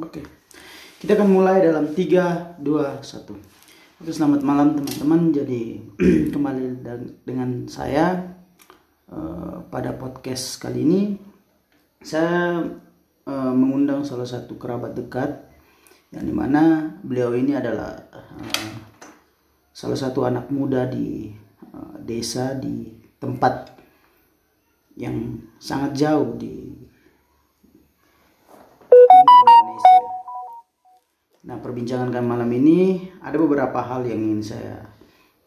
Oke. Kita akan mulai dalam 3 2 1. Oke, selamat malam teman-teman. Jadi kembali dengan saya uh, pada podcast kali ini saya uh, mengundang salah satu kerabat dekat yang di mana beliau ini adalah uh, salah satu anak muda di desa di tempat yang sangat jauh di Nah, perbincangan kami malam ini ada beberapa hal yang ingin saya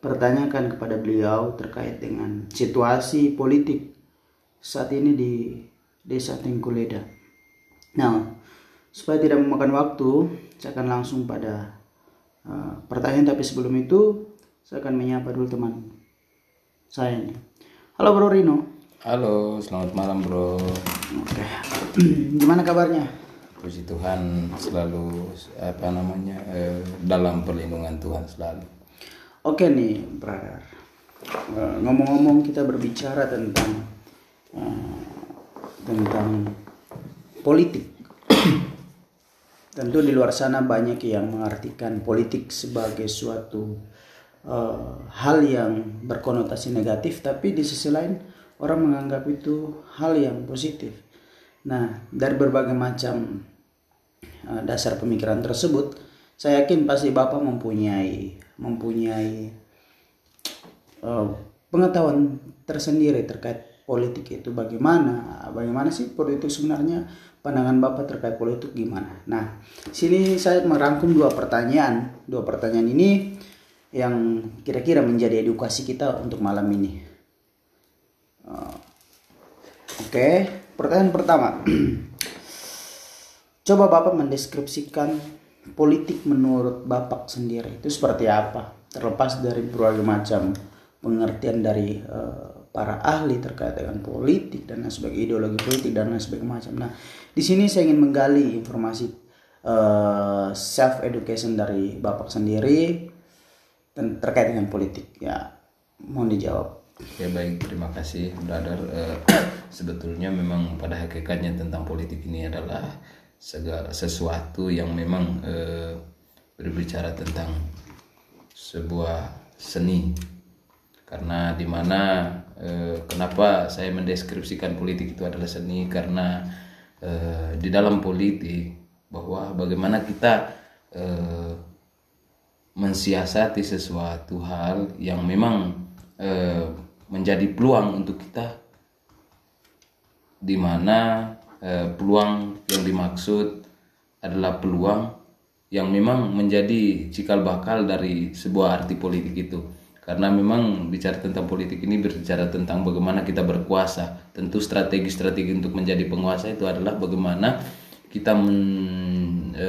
pertanyakan kepada beliau terkait dengan situasi politik saat ini di Desa Tengkuleda. Nah, supaya tidak memakan waktu, saya akan langsung pada uh, pertanyaan tapi sebelum itu saya akan menyapa dulu teman saya ini. Halo Bro Rino. Halo, selamat malam Bro. Oke. Gimana kabarnya? Puji Tuhan selalu apa namanya eh, dalam perlindungan Tuhan selalu. Oke nih, brother. Eh, ngomong-ngomong kita berbicara tentang uh, tentang politik. Tentu di luar sana banyak yang mengartikan politik sebagai suatu uh, hal yang berkonotasi negatif, tapi di sisi lain orang menganggap itu hal yang positif. Nah, dari berbagai macam Eh, dasar pemikiran tersebut, saya yakin pasti Bapak mempunyai mempunyai uh, pengetahuan tersendiri terkait politik itu bagaimana, bagaimana sih politik sebenarnya pandangan Bapak terkait politik gimana. Nah, sini saya merangkum dua pertanyaan. Dua pertanyaan ini yang kira-kira menjadi edukasi kita untuk malam ini. Uh, Oke, pertanyaan pertama. Coba Bapak mendeskripsikan politik menurut Bapak sendiri itu seperti apa? Terlepas dari berbagai macam pengertian dari uh, para ahli terkait dengan politik dan sebagai ideologi politik dan lain sebagainya macam. Nah, di sini saya ingin menggali informasi uh, eh, self education dari Bapak sendiri dan terkait dengan politik. Ya, mohon dijawab. Ya baik, terima kasih, brother. Uh, sebetulnya memang pada hakikatnya tentang politik ini adalah segala sesuatu yang memang e, berbicara tentang sebuah seni. Karena di mana eh, kenapa saya mendeskripsikan politik itu adalah seni? Karena di dalam politik bahwa bagaimana kita mensiasati sesuatu hal yang memang e, menjadi peluang untuk kita di mana Eh, peluang yang dimaksud adalah peluang yang memang menjadi cikal bakal dari sebuah arti politik itu. Karena memang bicara tentang politik ini berbicara tentang bagaimana kita berkuasa. Tentu strategi-strategi untuk menjadi penguasa itu adalah bagaimana kita men, e,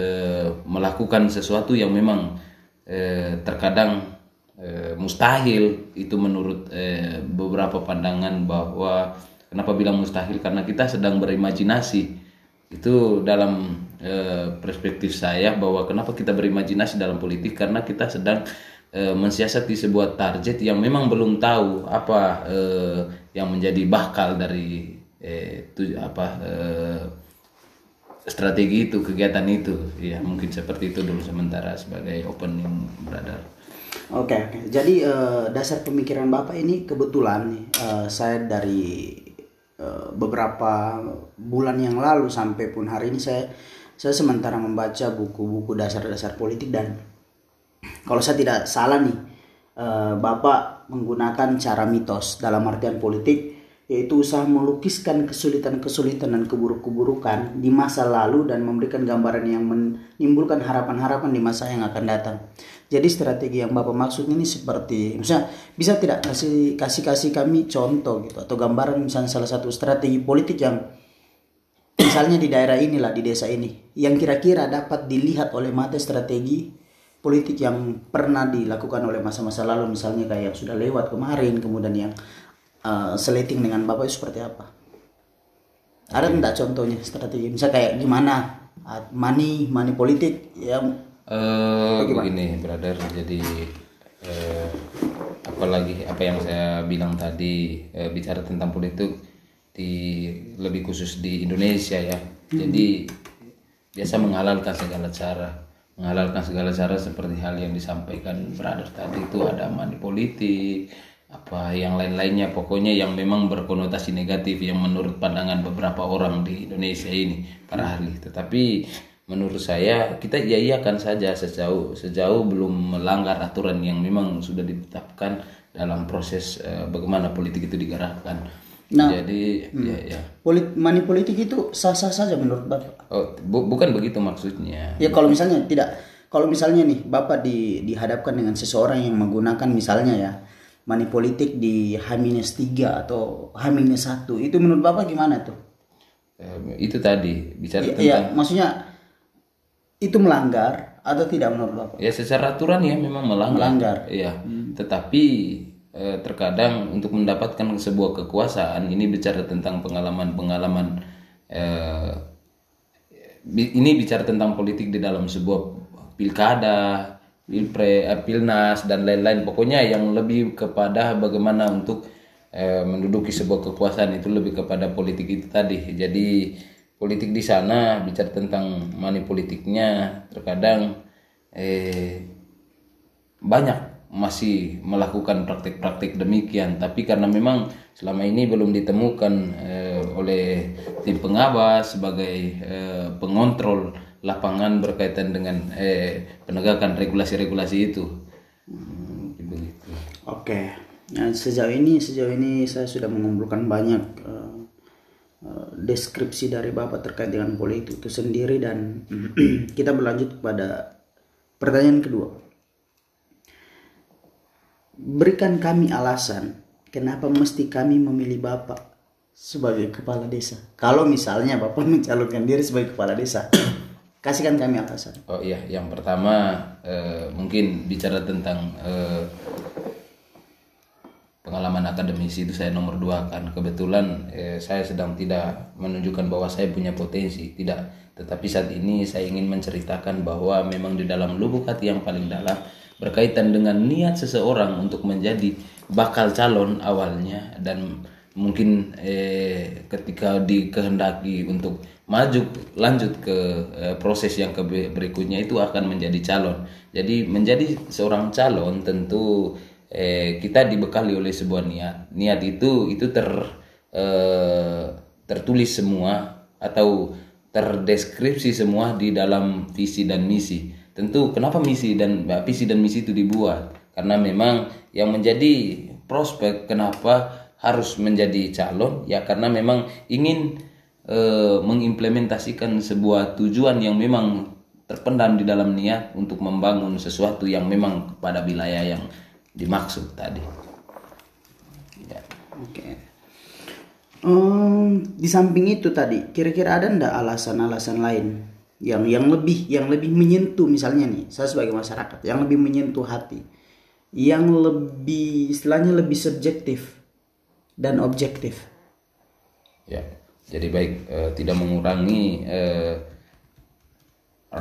melakukan sesuatu yang memang e, terkadang e, mustahil itu menurut e, beberapa pandangan bahwa Kenapa bilang mustahil? Karena kita sedang berimajinasi. Itu dalam e, perspektif saya bahwa kenapa kita berimajinasi dalam politik karena kita sedang e, mensiasati sebuah target yang memang belum tahu apa e, yang menjadi bakal dari e, tu, apa e, strategi itu, kegiatan itu. Ya, mungkin seperti itu dulu sementara sebagai opening brother. Oke, okay. Jadi uh, dasar pemikiran Bapak ini kebetulan uh, saya dari Eh, beberapa bulan yang lalu sampai pun hari ini saya saya sementara membaca buku-buku dasar-dasar politik dan kalau saya tidak salah nih eh, Bapak menggunakan cara mitos dalam artian politik yaitu usaha melukiskan kesulitan-kesulitan dan keburuk-keburukan di masa lalu dan memberikan gambaran yang menimbulkan harapan-harapan di masa yang akan datang. Jadi strategi yang Bapak maksud ini seperti misalnya bisa tidak kasih kasih kasih kami contoh gitu atau gambaran misalnya salah satu strategi politik yang misalnya di daerah inilah di desa ini yang kira-kira dapat dilihat oleh mata strategi politik yang pernah dilakukan oleh masa-masa lalu misalnya kayak sudah lewat kemarin kemudian yang uh, seleting dengan bapak itu seperti apa? Ada tidak contohnya strategi? Misalnya kayak gimana? Uh, money money politik ya uh, begini brother jadi uh, apalagi apa yang saya bilang tadi uh, bicara tentang politik di lebih khusus di Indonesia ya. Hmm. jadi biasa menghalalkan segala cara. Menghalalkan segala cara seperti hal yang disampaikan brother tadi itu ada money politik apa yang lain-lainnya. Pokoknya yang memang berkonotasi negatif yang menurut pandangan beberapa orang di Indonesia ini para ahli tetapi menurut saya kita iya iakan saja sejauh sejauh belum melanggar aturan yang memang sudah ditetapkan dalam proses uh, bagaimana politik itu digerakkan Nah, jadi Hmm. ya ya Polit, money politik itu sah-sah saja menurut Bapak. oh bu- bukan begitu maksudnya Ya kalau misalnya tidak, kalau misalnya nih Bapak di, dihadapkan dengan seseorang yang menggunakan misalnya ya money politik di H-3 atau H-1 itu menurut Bapak gimana tuh? Eh, itu tadi bicara Iya, tentang iya, maksudnya itu melanggar atau tidak menurut Bapak? Ya secara aturan ya memang melanggar. Melanggar. Iya. Tetapi eh, terkadang untuk mendapatkan sebuah kekuasaan ini bicara tentang pengalaman-pengalaman eh, ini bicara tentang politik di dalam sebuah pilkada, pilpre, eh, pilnas dan lain-lain. Pokoknya yang lebih kepada bagaimana untuk eh, menduduki sebuah kekuasaan itu lebih kepada politik itu tadi. Jadi politik di sana bicara tentang money politiknya terkadang eh, banyak masih melakukan praktik-praktik demikian. Tapi karena memang selama ini belum ditemukan eh, oleh tim pengawas sebagai eh, pengontrol lapangan berkaitan dengan eh, penegakan regulasi-regulasi itu. Hmm, begitu. Oke, nah, sejauh ini sejauh ini saya sudah mengumpulkan banyak eh, deskripsi dari bapak terkait dengan politik itu sendiri dan kita berlanjut kepada pertanyaan kedua. Berikan kami alasan kenapa mesti kami memilih bapak sebagai kepala desa. Kalau misalnya bapak mencalonkan diri sebagai kepala desa, kasihkan kami alasan. Oh iya, yang pertama eh, mungkin bicara tentang eh, pengalaman akademisi itu saya nomor dua kan kebetulan eh, saya sedang tidak menunjukkan bahwa saya punya potensi tidak tetapi saat ini saya ingin menceritakan bahwa memang di dalam lubuk hati yang paling dalam berkaitan dengan niat seseorang untuk menjadi bakal calon awalnya dan mungkin eh, ketika dikehendaki untuk maju lanjut ke eh, proses yang ke berikutnya itu akan menjadi calon. Jadi menjadi seorang calon tentu eh, kita dibekali oleh sebuah niat. Niat itu itu ter eh, tertulis semua atau terdeskripsi semua di dalam visi dan misi. Tentu kenapa misi dan visi dan misi itu dibuat? Karena memang yang menjadi prospek kenapa harus menjadi calon ya karena memang ingin eh, mengimplementasikan sebuah tujuan yang memang terpendam di dalam niat untuk membangun sesuatu yang memang pada wilayah yang dimaksud tadi. Ya. Oke. Em, di samping itu tadi, kira-kira ada ndak alasan-alasan lain yang yang lebih yang lebih menyentuh misalnya nih, saya sebagai masyarakat yang lebih menyentuh hati, yang lebih istilahnya lebih subjektif dan objektif. Ya, jadi baik eh, tidak mengurangi eh,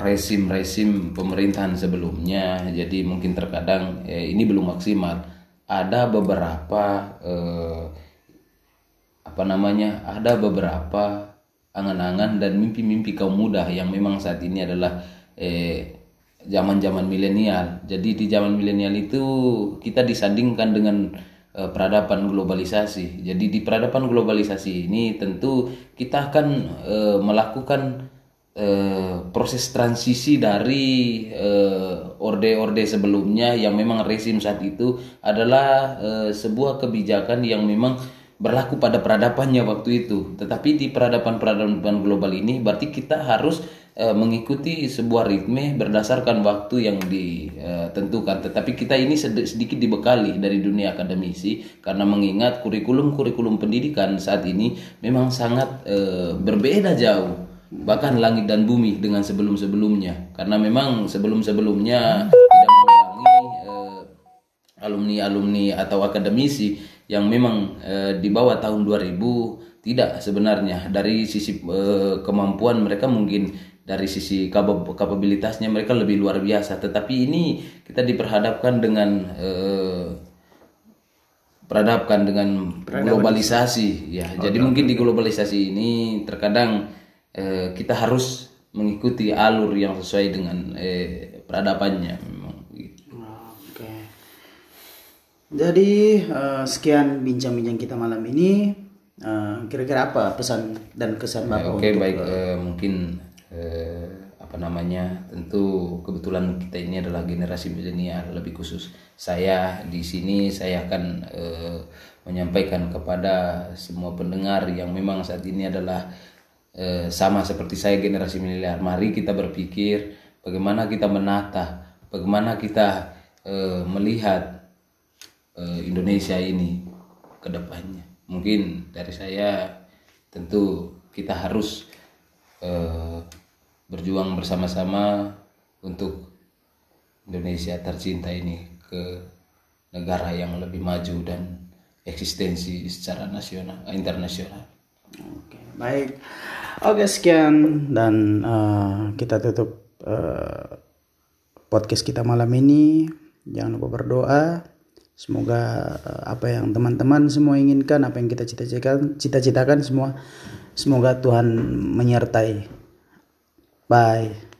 resim-resim pemerintahan sebelumnya. Jadi mungkin terkadang eh, ini belum maksimal. Ada beberapa eh, apa namanya? Ada beberapa angan-angan dan mimpi-mimpi kaum muda yang memang saat ini adalah eh, zaman-zaman milenial. Jadi di zaman milenial itu kita disandingkan dengan eh, peradaban globalisasi. Jadi di peradaban globalisasi ini tentu kita akan eh, melakukan eh, proses transisi dari eh, orde-orde sebelumnya yang memang rezim saat itu adalah eh, sebuah kebijakan yang memang berlaku pada peradabannya waktu itu. Tetapi di peradaban-peradaban global ini berarti kita harus eh, mengikuti sebuah ritme berdasarkan waktu yang ditentukan. Tetapi kita ini sed- sedikit dibekali dari dunia akademisi karena mengingat kurikulum-kurikulum pendidikan saat ini memang sangat eh, berbeda jauh. Bahkan langit dan bumi dengan sebelum-sebelumnya. Karena memang sebelum-sebelumnya tidak mengurangi eh, alumni-alumni atau akademisi yang memang eh, di bawah tahun 2000 tidak sebenarnya. Dari sisi eh, kemampuan mereka mungkin dari sisi kapab- kapabilitasnya mereka lebih luar biasa. Tetapi ini kita diperhadapkan dengan eh, perhadapkan dengan globalisasi. Ya jadi mungkin di globalisasi ini terkadang eh, kita harus mengikuti alur yang sesuai dengan eh, peradabannya memang gitu. Oke. Jadi eh, sekian bincang-bincang kita malam ini. Eh, Kira-kira apa pesan dan kesan Bapak Oke untuk baik eh, mungkin eh, apa namanya tentu kebetulan kita ini adalah generasi milenial lebih khusus saya di sini saya akan eh, menyampaikan kepada semua pendengar yang memang saat ini adalah eh, sama seperti saya generasi milenial mari kita berpikir bagaimana kita menata bagaimana kita eh, melihat eh, Indonesia ini ke depannya. Mungkin dari saya tentu kita harus berjuang bersama-sama untuk Indonesia tercinta ini ke negara yang lebih maju dan eksistensi secara nasional internasional. Oke, baik. Oke, sekian dan eh, kita tutup eh, podcast kita malam ini. Jangan lupa berdoa. Semoga eh, apa yang teman-teman semua inginkan, apa yang kita cita-citakan, cita-citakan semua semoga Tuhan menyertai. Bye.